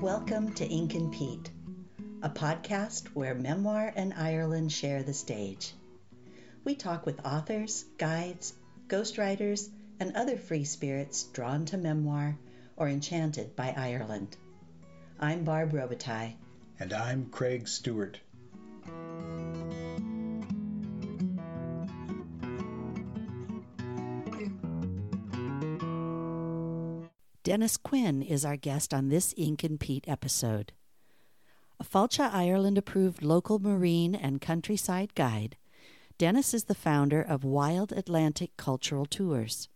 Welcome to Ink and Peat, a podcast where memoir and Ireland share the stage. We talk with authors, guides, ghostwriters, and other free spirits drawn to memoir or enchanted by Ireland. I'm Barb Robitaille. And I'm Craig Stewart. Denis Quinn is our guest on this Ink and Peat episode. A Fáilte Ireland approved local marine and countryside guide, Denis is the founder of Wild Atlantic Cultural Tours.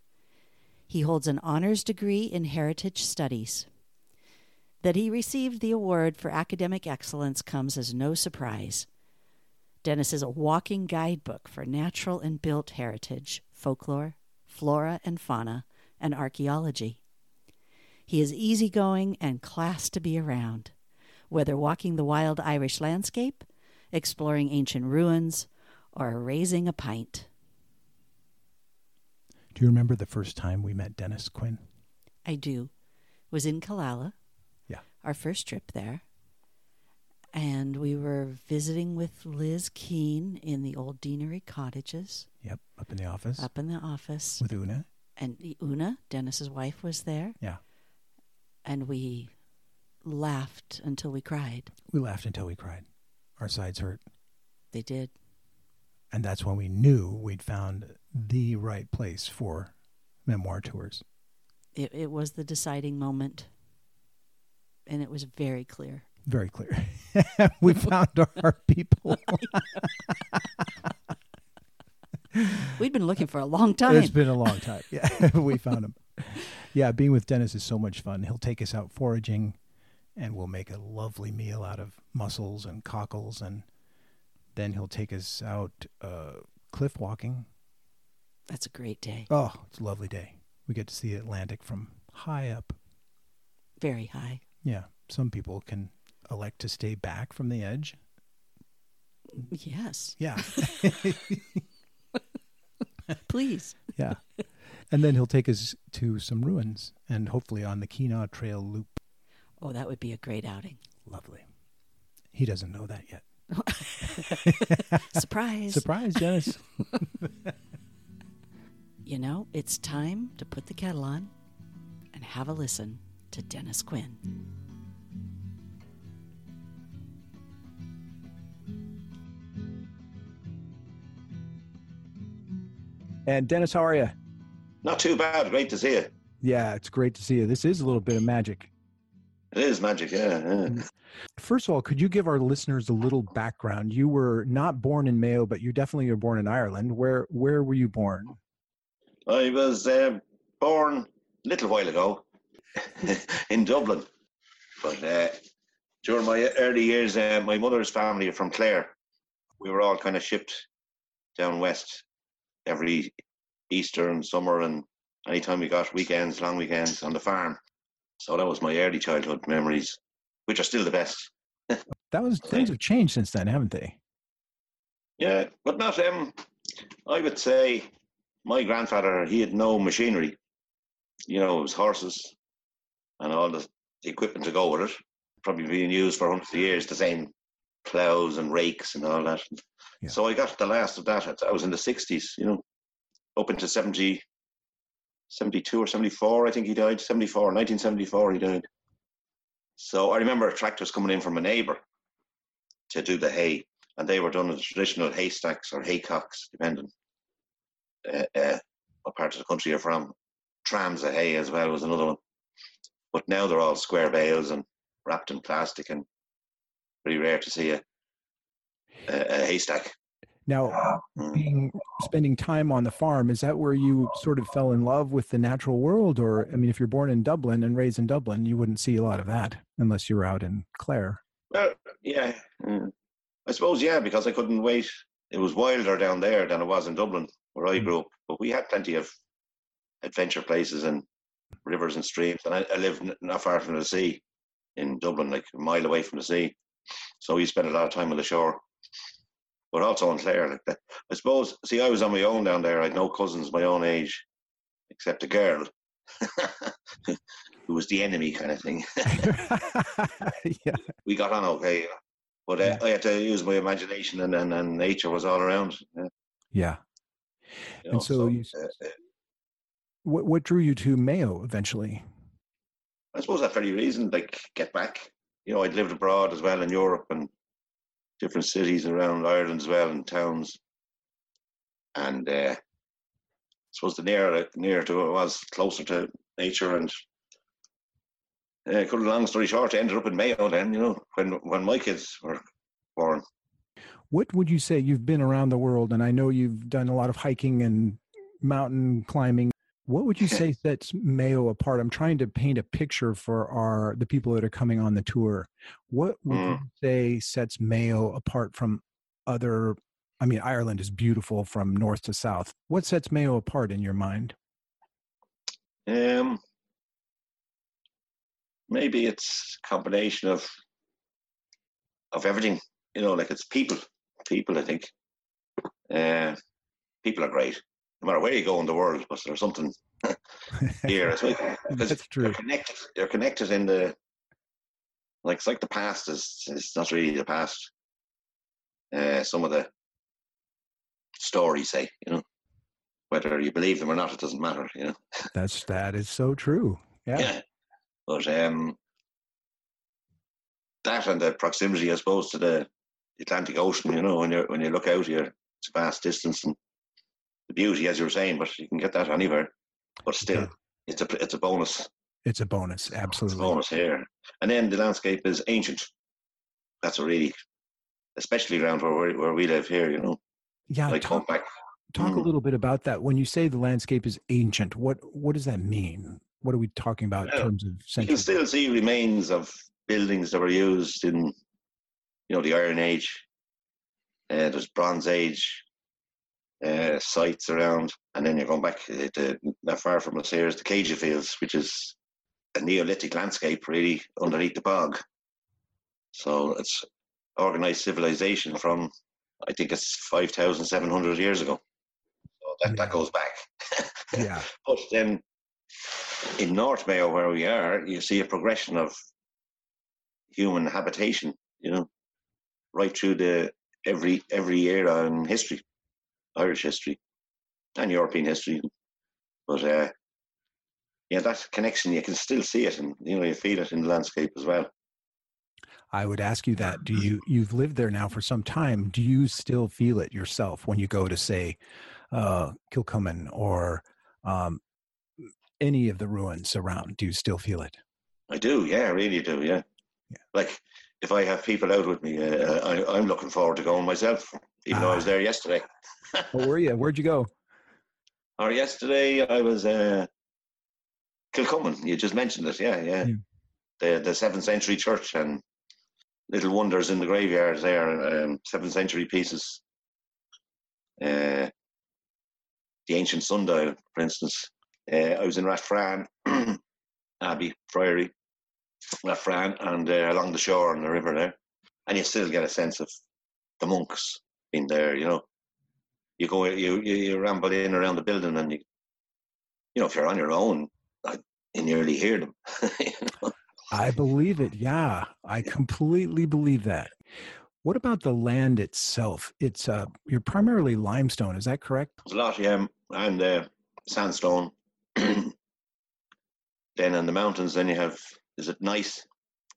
He holds an honors degree in heritage studies. That he received the award for academic excellence comes as no surprise. Denis is a walking guidebook for natural and built heritage, folklore, flora and fauna, and archaeology. He is easygoing and class to be around, whether walking the wild Irish landscape, exploring ancient ruins, or raising a pint. Do you remember the first time we met Denis Quinn? I do. It was in Killala. Yeah. Our first trip there. And we were visiting with Liz Keene in the old deanery cottages. Yep, up in the office. Up in the office. With Una. And Una, Denis's wife, was there. Yeah and we laughed until we cried. We laughed until we cried. Our sides hurt. They did. And that's when we knew we'd found the right place for memoir tours. It, it was the deciding moment, and it was very clear. Very clear. we found our people. We'd been looking for a long time. It's been a long time. Yeah, we found them yeah, being with Dennis is so much fun. He'll take us out foraging, and we'll make a lovely meal out of mussels and cockles, and then he'll take us out uh, cliff walking. That's a great day. Oh, it's a lovely day. We get to see the Atlantic from high up. Very high. Yeah. Some people can elect to stay back from the edge. Yes. Yeah. Please. Yeah. And then he'll take us to some ruins and hopefully on the Keenaw Trail loop. Oh, that would be a great outing. Lovely. He doesn't know that yet. Surprise. Surprise, Denis. you know, it's time to put the kettle on and have a listen to Denis Quinn. And Denis, how are you? Not too bad. Great to see you. Yeah, it's great to see you. This is a little bit of magic. It is magic, yeah, yeah. Mm. First of all, could you give our listeners a little background? You were not born in Mayo, but you definitely were born in Ireland. Where where were you born? I was uh, born a little while ago in Dublin, but uh, during my early years, uh, my mother's family are from Clare. We were all kind of shipped down west every Easter and summer and anytime we got weekends, long weekends on the farm. So that was my early childhood memories, which are still the best. that was things have changed since then, haven't they? Yeah, but not um I would say my grandfather he had no machinery. You know, it was horses and all the equipment to go with it. Probably being used for hundreds of years, the same plows and rakes and all that. Yeah. So I got the last of that. I was in the sixties, you know up into 70, 72 or 74, I think he died. 74, 1974, he died. So I remember tractors coming in from a neighbour to do the hay, and they were done in traditional haystacks or haycocks, depending uh, uh, what part of the country you're from. Trams of hay as well was another one. But now they're all square bales and wrapped in plastic, and pretty rare to see a, a, a haystack. Now, mm. being spending time on the farm, is that where you sort of fell in love with the natural world? Or, I mean, if you're born in Dublin and raised in Dublin, you wouldn't see a lot of that unless you were out in Clare. Well, yeah. Mm. I suppose, yeah, because I couldn't wait. It was wilder down there than it was in Dublin, where I mm. grew up. But we had plenty of adventure places and rivers and streams. And I, I live not far from the sea in Dublin, like a mile away from the sea. So we spent a lot of time on the shore but also in Clare. Like that. I suppose, see, I was on my own down there. I had no cousins my own age, except a girl. who was the enemy kind of thing. yeah. we got on okay, but uh, Yeah. I had to use my imagination, and, and, and nature was all around. Yeah, Yeah. you And know, so you- uh, uh, What what drew you to Mayo eventually? I suppose that very reason, like get back. You know, I'd lived abroad as well in Europe and different cities around Ireland as well and towns. And uh, I suppose the nearer nearer to it was, closer to nature. And uh, long story short, I ended up in Mayo then. You know, when when my kids were born. What would you say you've been around the world and I know you've done a lot of hiking and mountain climbing. What would you say sets Mayo apart? I'm trying to paint a picture for our the people that are coming on the tour. What would Mm. you say sets Mayo apart from other I mean Ireland is beautiful from north to south. What sets Mayo apart in your mind? Um, maybe it's a combination of of everything. You know, like it's people. People, I think. Uh, people are great, no matter where you go in the world. But there's something here as well That's you're true. connected. You're connected in the like it's like the past is is not really the past. Uh, some of the stories say, you know, whether you believe them or not, it doesn't matter. You know. That's that is so true. Yeah. Yeah. But um, that and the proximity, I suppose, to the Atlantic Ocean. You know, when you when you look out here, it's a vast distance, and the beauty, as you were saying, but you can get that anywhere. But still, Yeah. it's a it's a bonus. It's a bonus. It's a Absolutely. bonus here. And then the landscape is ancient. That's a really, especially around where we, where we live here. You know, Yeah. like talk back. talk a Mm. little bit about that. When you say the landscape is ancient, what what does that mean? What are we talking about in terms of You can still see remains of buildings that were used in, you know, the Iron Age. Uh, there's Bronze Age uh, sites around, and then you're going back uh, to not far from us here is the Céide Fields, which is a Neolithic landscape really underneath the bog. So it's organized civilization from, I think it's 5,700 years ago. So that, that goes back. yeah. But then in North Mayo, where we are, you see a progression of human habitation, you know, right through the every every era in history, Irish history and European history. But uh, yeah, that connection you can still see it, and you know you feel it in the landscape as well. I would ask you that. Do you you've lived there now for some time? Do you still feel it yourself when you go to say uh, Kilcummin or um, any of the ruins around? Do you still feel it? I do, yeah, I really do, yeah. Yeah. Like if I have people out with me, uh, I, I'm looking forward to going myself, even though I was Ah. there yesterday. Where were you? Where'd you go? Or yesterday I was uh. You just mentioned it, yeah, yeah. Yeah. The the seventh century church and little wonders in the graveyards there, um, seventh century pieces. Uh, the ancient sundial, for instance. Uh, I was in Rathfran, Abbey Friary, Rathfran, and uh, along the shore and the river there, and you still get a sense of the monks in there. You know, you go, you you, you ramble in around the building, and you, you know, if you're on your own, I, you nearly hear them. You know? I believe it. Yeah, I completely believe that. What about the land itself? It's uh, you're primarily limestone. Is that correct? There's a lot, yeah, and uh, sandstone. then in the mountains, then you have is it gneiss,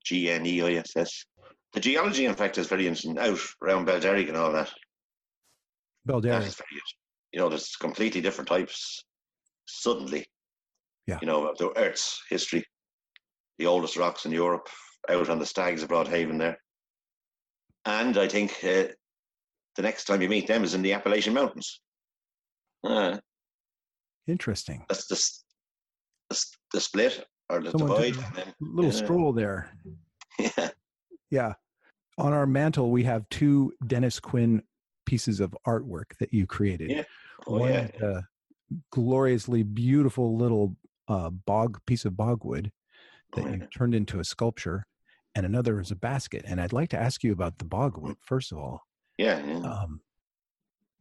G N E I S S. The geology, in fact, is very interesting. Out around Belderrig and all that. That Belderry. very, interesting. you know, there's completely different types. Suddenly, Yeah. you know, of the Earth's history, the oldest rocks in Europe, out on the Stags of Broadhaven there. And I think uh, the next time you meet them is in the Appalachian Mountains. Uh, Interesting. that's the, the, the split or the Someone divide. a then- Little Yeah. stroll there. yeah. Yeah. On our mantle, we have two Denis Quinn pieces of artwork that you created. Yeah. Oh, One yeah. a gloriously beautiful little uh, bog piece of bogwood that Oh, you turned into a sculpture, and another is a basket. And I'd like to ask you about the bogwood first of all. Yeah. yeah. Um,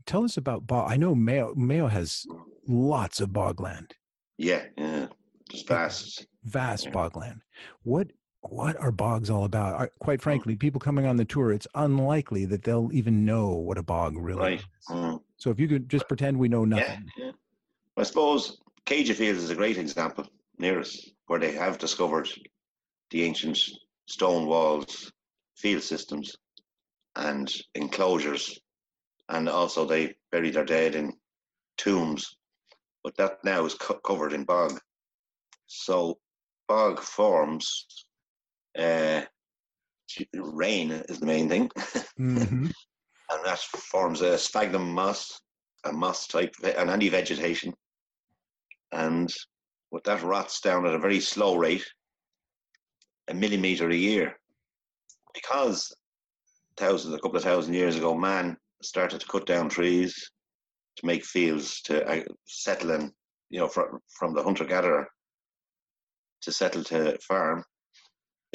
tell us about bog. I know Mayo. Mayo has lots of bogland. Yeah, yeah. Just vast. Vast bogland. What what are bogs all about? Are, quite frankly, people coming on the tour, it's unlikely that they'll even know what a bog really Right. is. Mm. So if you could just pretend we know nothing. yeah. I suppose Céide Fields is a great example near us, where they have discovered the ancient stone walls, field systems, and enclosures, and also they bury their dead in tombs. But that now is co- covered in bog. So bog forms. Uh, rain is the main thing. Mhm. and that forms a sphagnum moss, a moss type, and any vegetation. And what that rots down at a very slow rate, a millimeter a year, because thousands, a couple of thousand years ago, man started to cut down trees to make fields to uh, settle in, you know, from from the hunter gatherer to settle to farm.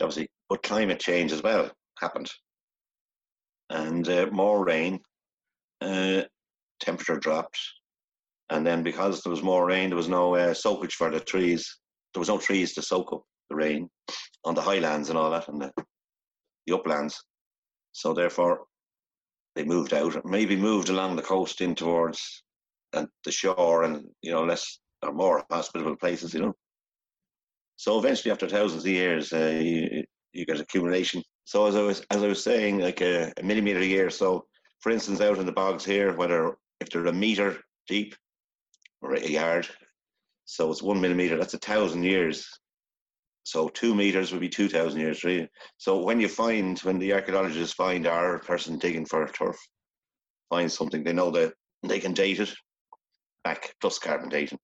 Obviously, but climate change as well happened and uh, more rain, uh, temperature dropped, and then because there was more rain, there was no uh, soakage for the trees. There was no trees to soak up the rain on the highlands and all that, and the, the uplands. So therefore, they moved out. Maybe moved along the coast in towards and the shore, and you know less or more hospitable places. You know. So eventually, after thousands of years, uh, you, you get accumulation. So as I was as I was saying, like a, a millimeter a year. So for instance, out in the bogs here, whether if they're a meter deep or a yard, so it's one millimeter. That's a thousand years. So two meters would be two thousand years. Really. So when you find when the archaeologists find our person digging for turf, find something, they know that they can date it back plus carbon dating,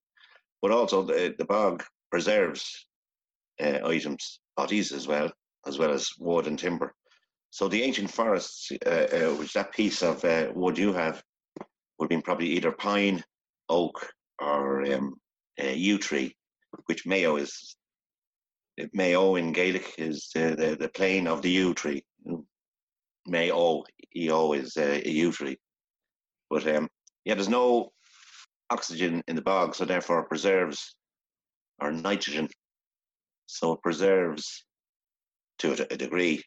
but also the the bog preserves uh, items, bodies as well as well as wood and timber. So the ancient forests, uh, uh, which that piece of uh, wood you have, would have been probably either pine, oak, or um, uh, yew tree, which Mayo is. Mayo in Gaelic is the, the, the plain of the yew tree. Mayo, EO is uh, a yew tree. But um, yeah, there's no oxygen in the bog, so therefore preserves, or nitrogen, so it preserves to a, a degree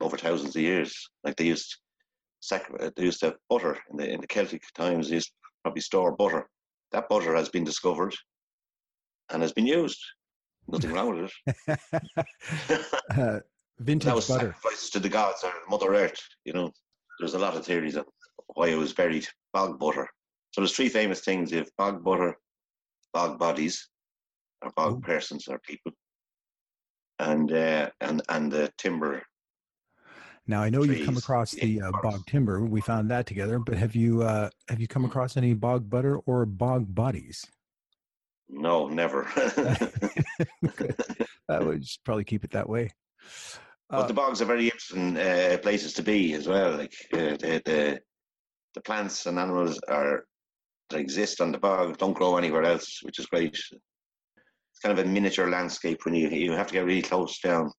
over thousands of years. Like they used uh, they used to have butter in the in the Celtic times. They used to probably store butter. That butter has been discovered and has been used. Nothing wrong with it. uh, that vintage was butter. sacrifices to the gods or Mother Earth. You know, there's a lot of theories on why it was buried. Bog butter. So there's three famous things: you have bog butter, bog bodies, or bog Ooh. persons or people, and uh, and and the timber Now I know you've come across the uh, bog timber. We found that together. But have you uh, have you come Hmm. across any bog butter or bog bodies? No, never. I would just probably keep it that way. but Uh, the bogs are very interesting uh, places to be as well. Like uh, the, the the plants and animals are that exist on the bog don't grow anywhere else, which is great. It's kind of a miniature landscape when you you have to get really close down,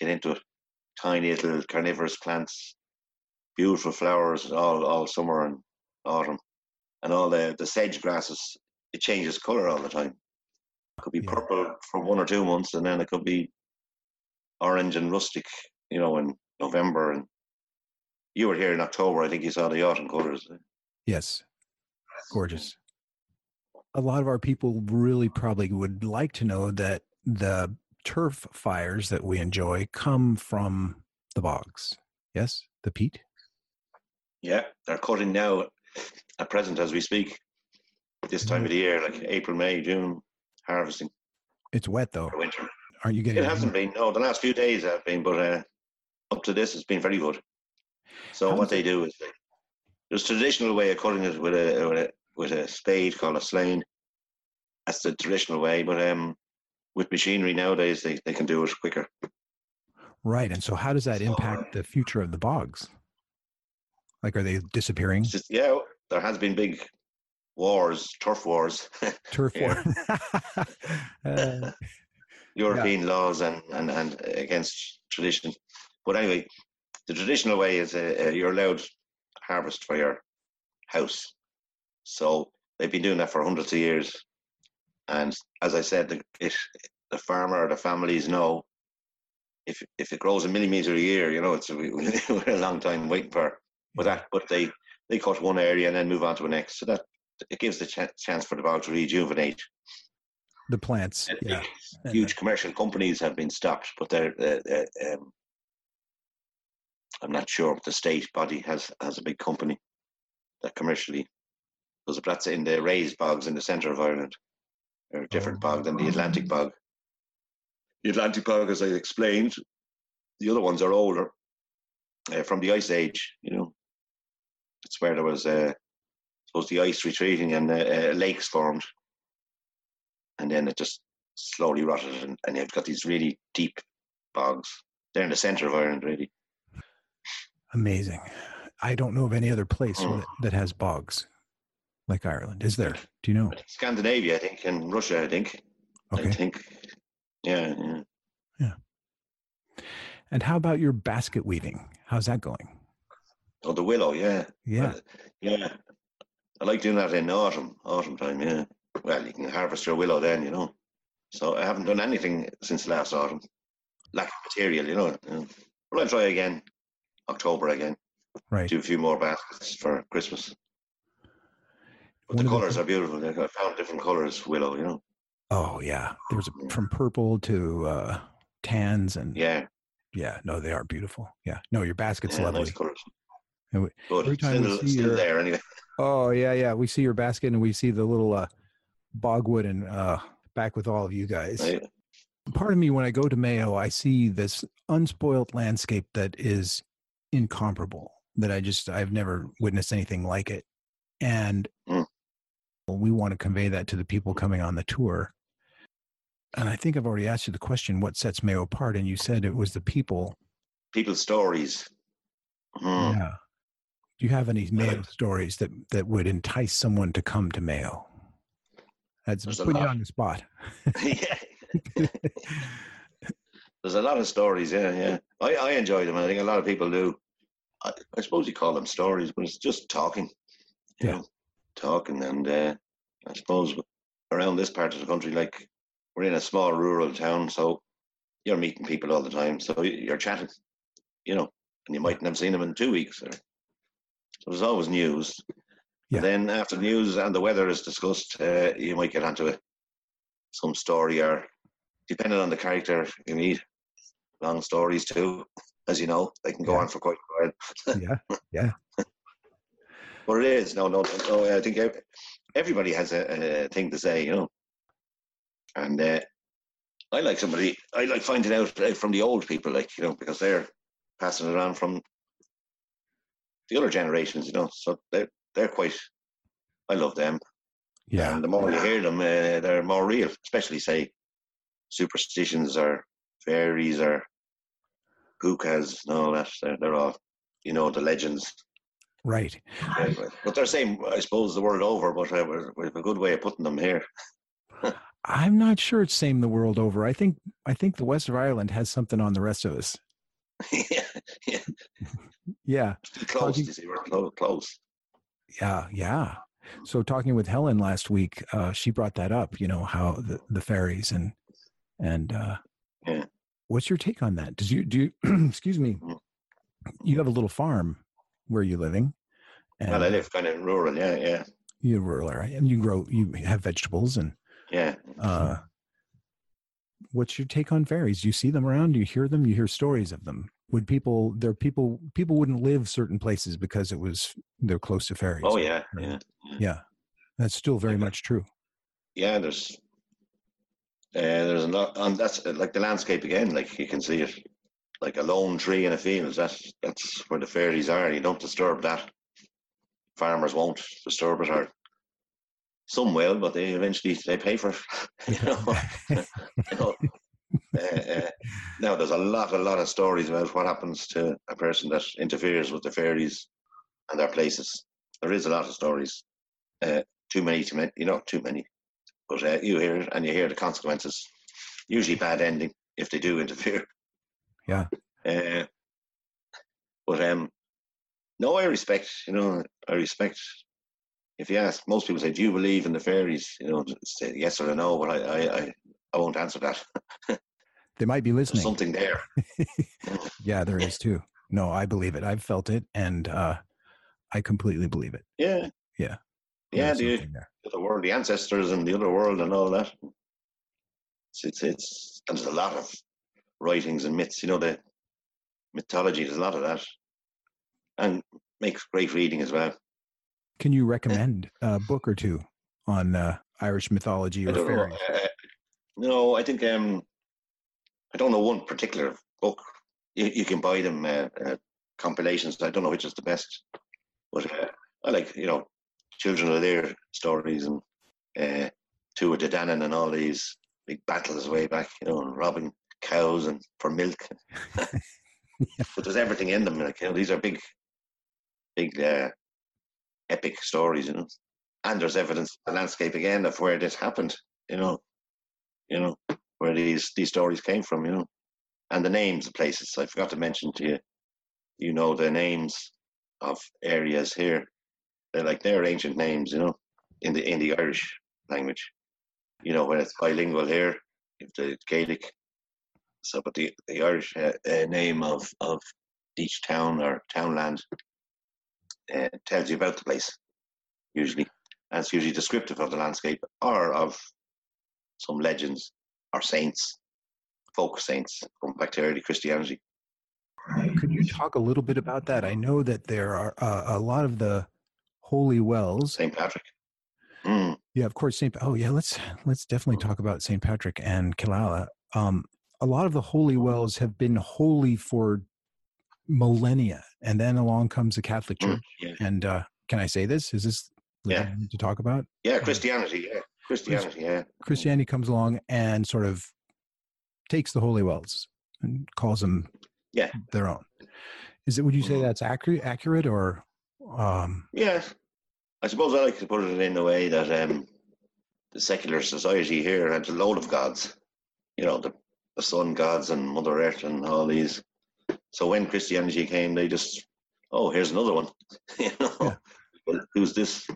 get into it. Tiny little carnivorous plants, beautiful flowers all all summer and autumn, and all the the sedge grasses. It changes color all the time. It could be Yeah. purple for one or two months, and then it could be orange and rustic, you know, in November. And you were here in October. I think you saw the autumn colors. yes, gorgeous. A lot of our people really probably would like to know that the turf fires that we enjoy come from the bogs. Yes, the peat. Yeah, they're cutting now at present as we speak. This time of the year, like April, May, June, harvesting It's wet though. for winter. Aren't you getting? It hasn't been. No, the last few days have been, but uh, up to this, it's been very good. So How what they do is they, there's a traditional way of cutting it with a with a with a spade called a slane. That's the traditional way, but um, with machinery nowadays, they, they can do it quicker. Right. And so, how does that So, impact the future of the bogs? Like, are they disappearing? Just yeah, there has been big wars, turf wars, Turf yeah. war. uh, European laws and, and, and against tradition. But anyway, the traditional way is uh, uh, you're allowed harvest for your house. So they've been doing that for hundreds of years. And as I said, the, it, the farmer or the families know if if it grows a millimeter a year, you know, it's a, we're a long time waiting for but that. But they they cut one area and then move on to the next, so that it gives the ch- chance for the bog to rejuvenate. The plants, And yeah. big, huge commercial companies have been stopped, but they're. Uh, uh, um, I'm not sure, but the state body has has a big company that commercially because that's in the raised bogs in the centre of Ireland. They're a different bog than the Atlantic bog. The Atlantic bog, as I explained, the other ones are older uh, from the ice age. You know, it's where there was, uh, suppose, the ice retreating and uh, uh, lakes formed, and then it just slowly rotted, and, and you've got these really deep bogs. They're in the centre of Ireland, really. Amazing. I don't know of any other place Mm. that, that has bogs like Ireland. Is there? Do you know? Scandinavia, I think, and Russia, I think. Okay. I think. Yeah, yeah. And how about your basket weaving? How's that going? Oh, the willow, yeah. Yeah. Uh, yeah. I like doing that in autumn, autumn time, yeah. Well, you can harvest your willow then, you know. So I haven't done anything since last autumn. Lack of material, you know. yeah. But I'll try again, October again. Right. Do a few more baskets for Christmas. But the of the are beautiful. I found different colours, willow, you know. Oh yeah. There's a, from purple to uh, tans and Yeah, yeah. No, they are beautiful. Yeah. No, your basket's yeah lovely. nice we- every time we see still your- there anyway. Oh yeah, yeah. We see your basket and we see the little uh, bogwood and uh, back with all of you guys. Right. Part of me, when I go to Mayo, I see this unspoiled landscape that is incomparable. That I just I've never witnessed anything like it, and Mm. We want to convey that to the people coming on the tour. And I think I've already asked you the question: What sets Mayo apart? And you said it was the people. People's stories. Hmm. Yeah. Do you have any Mayo stories that that would entice someone to come to Mayo? That's There's putting you on the spot. yeah. There's a lot of stories, yeah, yeah. I, I enjoy them. I think a lot of people do. I, I suppose you call them stories, but it's just talking. You Yeah. know, talking. And uh, I suppose around this part of the country, like we're in a small rural town, so you're meeting people all the time. So you're chatting, you know, and you mightn't have seen them in two weeks. Or, so there's always news. Yeah. Then after the news and the weather is discussed, uh, you might get onto a, some story or depending on the character you meet, long stories too. As you know, they can go Yeah. on for quite a while. Yeah, yeah. But it is no, no, no. I think everybody has a, a thing to say, you know. And uh, I like somebody. I like finding out uh, from the old people, like you know, because they're passing it on from the other generations, you know. So they're they're quite. I love them. Yeah. And the more you hear them, uh, they're more real. Especially say superstitions or fairies or pukas and all that. They're, they're all, you know, the legends. Right. Anyway, but they're same, I suppose, the world over. But uh, we have a good way of putting them here. I'm not sure it's same the world over. I think I think the west of Ireland has something on the rest of us. yeah, yeah, Yeah. close. Talking- see, we're close. close. Yeah. Yeah. So talking with Helen last week, uh, she brought that up. You know how the, the fairies and and uh, Yeah. what's your take on that? Does you do you, excuse me? Mm. You have a little farm where you're living, and Well, I live kind of rural. Yeah, yeah, you're rural, right? And you grow, you have vegetables, and yeah. uh, what's your take on fairies? Do you see them around? Do you hear them? You hear stories of them. Would people? There, people. People wouldn't live certain places because it was they're close to fairies. Oh yeah, yeah, yeah. That's still very much true. yeah. There's, uh, there's a lot, and that's uh, like the landscape again. Like you can see it, like a lone tree in a field. That's that's where the fairies are. You don't disturb that. Farmers won't disturb it, or some will, but they eventually they pay for it. you know. you know. Uh, uh, now there's a lot, a lot of stories about what happens to a person that interferes with the fairies and their places. There is a lot of stories. Uh, too many to men- you know, too many. But uh, you hear it and you hear the consequences. Usually bad ending if they do interfere. Yeah. Uh, but um, no, I respect. You know, I respect if you ask most people say, "Do you believe in the fairies?" You know, say yes or no, but I, I, I, won't answer that. They might be There's listening. something there. yeah, there is too. No, I believe it. I've felt it, and uh, I completely believe it. Yeah. Yeah. Yeah, There's the other world, the ancestors and the other world and all that. It's, it's, it's and there's a lot of writings and myths, you know, the mythology, there's a lot of that. And makes great reading as well. Can you recommend a book or two on uh, Irish mythology or fairies? Uh, no, I think um, I don't know one particular book. You, you can buy them uh, uh, compilations. I don't know which is the best, but uh, I like you know, children of their stories and uh, Tuatha Dé Danann and all these big battles way back. You know, and robbing cows and for milk. But there's everything in them. Like you know, these are big, big, uh, epic stories. You know, and there's evidence in the landscape again of where this happened. You know, you know where these these stories came from. You know, and the names of places. I forgot to mention to you. You know the names of areas here. They're like they're ancient names. You know, in the in the Irish language. You know when it's bilingual here, if the Gaelic. So, but the the Irish uh, uh, name of of each town or townland uh, tells you about the place usually, and it's usually descriptive of the landscape or of some legends or saints, folk saints, going back to early Christianity. Could you talk a little bit about that? I know that there are uh, a lot of the holy wells. Saint Patrick. Mm, Yeah, of course, Saint. Oh, yeah. Let's let's definitely talk about Saint Patrick and Killala. Um, a lot of the holy wells have been holy for millennia, and then along comes the Catholic mm, Church. yeah. And uh, can I say this? Is this Yeah. to talk about? yeah, Christianity. Yeah, Christianity. Yeah, Christianity comes along and sort of takes the holy wells and calls them Yeah. their own. Is it? Would you say Mhm. that's accurate? Accurate or? Um, yeah. I suppose I like to put it in a way that um, the secular society here had a load of gods. You know, the, the sun gods and Mother Earth and all these. So when Christianity came, they just, oh, here's another one. you know, Yeah. well, who's this?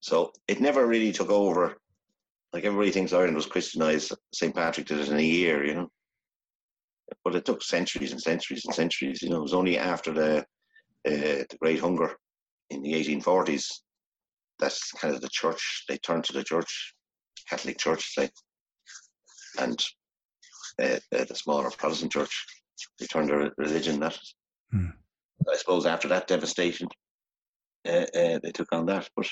So it never really took over. Like everybody thinks Ireland was Christianized. St. Patrick did it in a year, you know. But it took centuries and centuries and centuries. You know, it was only after the uh, the Great Hunger in the 1840s that's kind of the church. They turned to the church, Catholic Church, say, and uh, the, the smaller Protestant church. They turned their religion that. Hmm. I suppose after that devastation, uh, uh, they took on that. But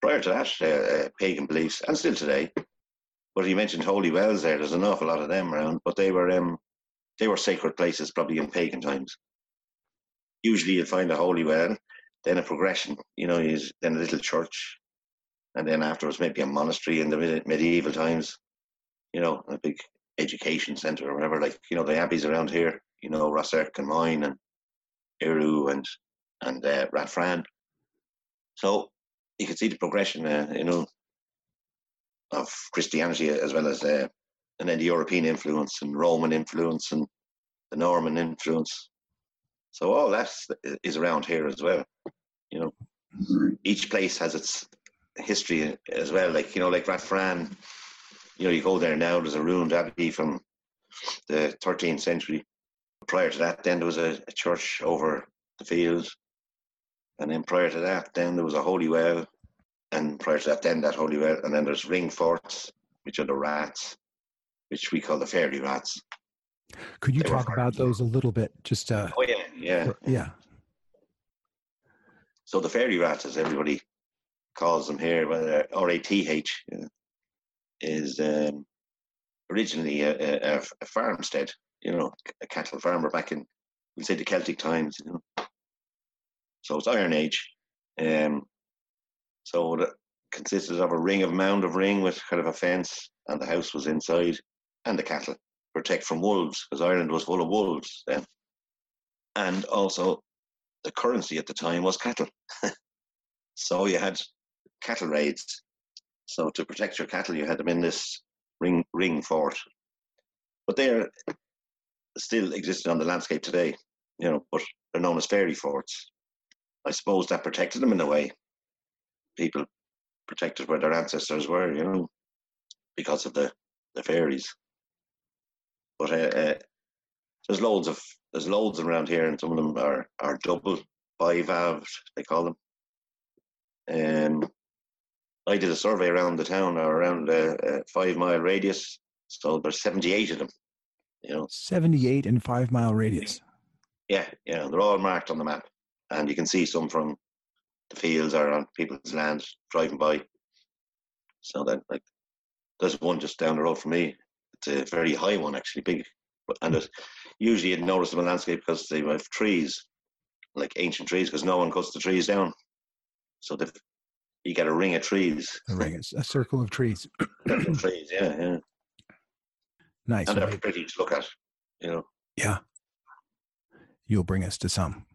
prior to that, uh, uh, pagan beliefs, and still today. But you mentioned holy wells there. There's an awful lot of them around, but they were um, they were sacred places probably in pagan times. Usually, you'll find a holy well, then a progression. You know, you, then a little church, and then afterwards maybe a monastery in the medieval times. You know, a big education centre or whatever. Like you know, the abbeys around here. You know, Rosserk and Moyne and Errew and and uh, Rathfran. So you can see the progression. Uh, you know, of Christianity as well as uh, and then the European influence and Roman influence and the Norman influence. So all that is around here as well. You know, each place has its history as well. Like you know, like Rathfran. You know, you go there now. There's a ruined abbey from the 13th century. Prior to that, then there was a, a church over the field, and then prior to that, then there was a holy well, and prior to that, then that holy well, and then there's ring forts, which are the raths, which we call the fairy raths. could you They talk about those a little bit? Just uh, Oh yeah, yeah. yeah. So the fairy raths, as everybody calls them here, whether R A T H, is um, originally a, a, a- farmstead. You know, a cattle farmer back in, we say the Celtic times. You know, so it's Iron Age. Um, so it consisted of a ring of mound of ring with kind of a fence, and the house was inside, and the cattle protect from wolves because Ireland was full of wolves then, and also the currency at the time was cattle. so you had cattle raids. So to protect your cattle, you had them in this ring ring fort. But they're still existing on the landscape today, you know, but they're known as fairy forts. I suppose that protected them in a way. people protected where their ancestors were, you know, because of the, the fairies. But uh, uh, there's loads of there's loads around here, and some of them are are double bivalved, they call them. Um, I did a survey around the town, or around a, a five mile radius. So there's 78 of them. You know, 78 and five mile radius. yeah, yeah, they're all marked on the map, and you can see some from the fields or on people's land driving by. So that like, there's one just down the road from me. It's a very high one, actually, big, and it's usually a noticeable landscape because they have trees, like ancient trees, because no one cuts the trees down. So the you get a ring of trees. A ring, a circle of trees. Circle of trees, yeah, yeah, Nice. and they're pretty to look at. You know. Yeah. You'll bring us to some.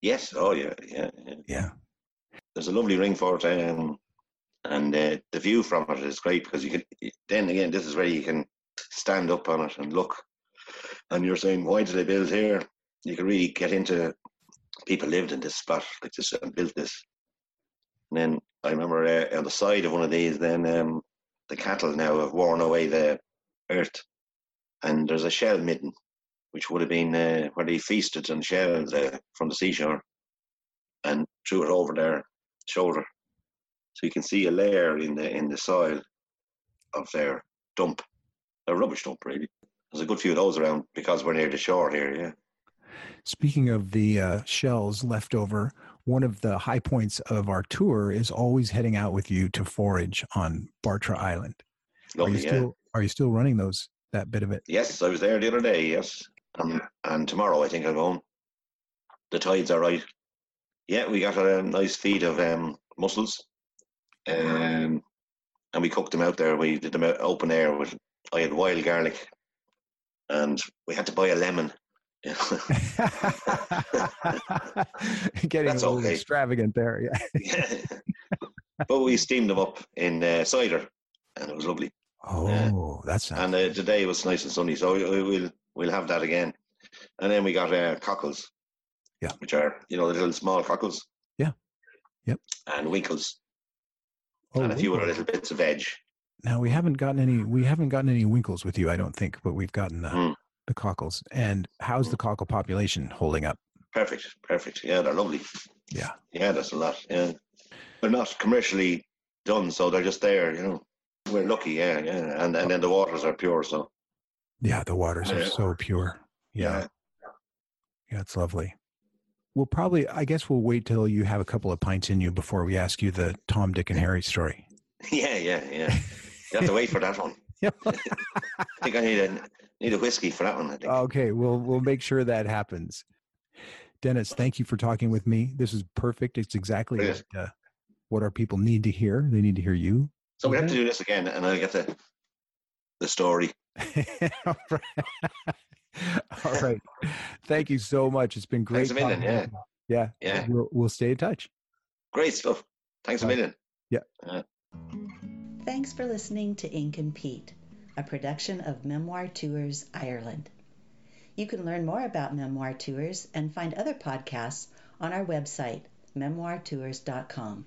Yes. Oh, yeah, yeah. yeah. Yeah. there's a lovely ring for it, um, and uh, the view from it is great because you can. Then again, this is where you can stand up on it and look, and you're saying, why did they build here? You can really get into people lived in this spot like this and built this. And then I remember uh, on the side of one of these, then um, the cattle now have worn away the earth, and there's a shell midden, which would have been uh, where they feasted on shells uh, from the seashore, and threw it over their shoulder, so you can see a layer in the in the soil of their dump, a rubbish dump really. There's a good few of those around because we're near the shore here. Yeah. Speaking of the uh, shells left over, one of the high points of our tour is always heading out with you to forage on Bartra Island. Are you yeah. still are you still running those that bit of it? Yes, I was there the other day. Yes, um, and tomorrow I think I'll go home. The tides are right. Yeah, we got a nice feed of um, mussels, um, and we cooked them out there. We did them out open air with. I had wild garlic, and we had to buy a lemon. Getting That's a little okay. extravagant there. Yeah. but we steamed them up in uh, cider, and it was lovely. Oh, that's nice. And uh, today was nice and sunny, so we, we- we'll we'll have that again. And then we got uh, cockles, Yeah. which are you know the little small cockles. Yeah. Yep. And winkles oh, and a few other little bits of veg. Now we haven't gotten any. We haven't gotten any winkles with you, I don't think, but we've gotten the Mm. The cockles. And how's the mm. cockle population holding up? Perfect, perfect. Yeah, they're lovely. Yeah. Yeah, that's a lot. Yeah, they're not commercially done, so they're just there. You know, we're lucky. Yeah, yeah. And and then the waters are pure, so Yeah, the waters are Yeah. so pure. Yeah. Yeah, it's lovely. We'll probably, I guess we'll wait till you have a couple of pints in you before we ask you the Tom, Dick, and Harry story. yeah, yeah, yeah. You have to wait for that one. Yep. I think I need a need a whiskey for that one. I think. okay, we'll we'll make sure that happens. Denis, thank you for talking with me. This is perfect. It's exactly what, uh, what our people need to hear. They need to hear you. So we have to do this again, and I'll get the the story. All right. All right. Thank you so much. It's been great. Thanks a million, talking with. Yeah. Yeah. We'll, we'll stay in touch. Great stuff. Thanks a Bye. million. Thanks for listening to Ink and Peat, a production of Memoir Tours Ireland. You can learn more about Memoir Tours and find other podcasts on our website, memoirtours.com.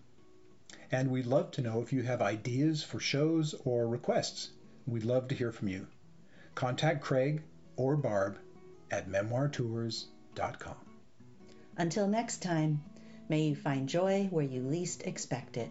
And we'd love to know if you have ideas for shows or requests. We'd love to hear from you. Contact Craig or Barb at memoirtours.com. Until next time, may you find joy where you least expect it.